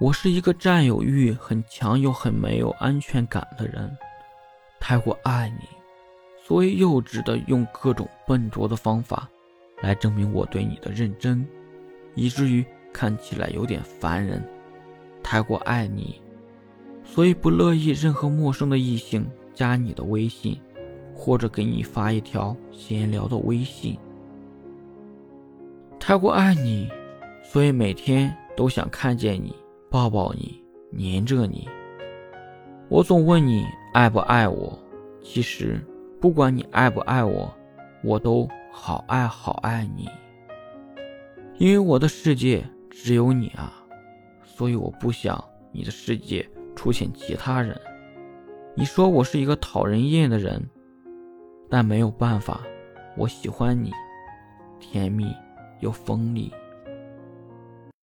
我是一个占有欲很强又很没有安全感的人，太过爱你，所以幼稚的用各种笨拙的方法来证明我对你的认真，以至于看起来有点烦人。太过爱你，所以不乐意任何陌生的异性加你的微信，或者给你发一条闲聊的微信。太过爱你，所以每天都想看见你。抱抱你，黏着你。我总问你爱不爱我，其实不管你爱不爱我，我都好爱好爱你。因为我的世界只有你啊，所以我不想你的世界出现其他人。你说我是一个讨人厌的人，但没有办法，我喜欢你，甜蜜又锋利。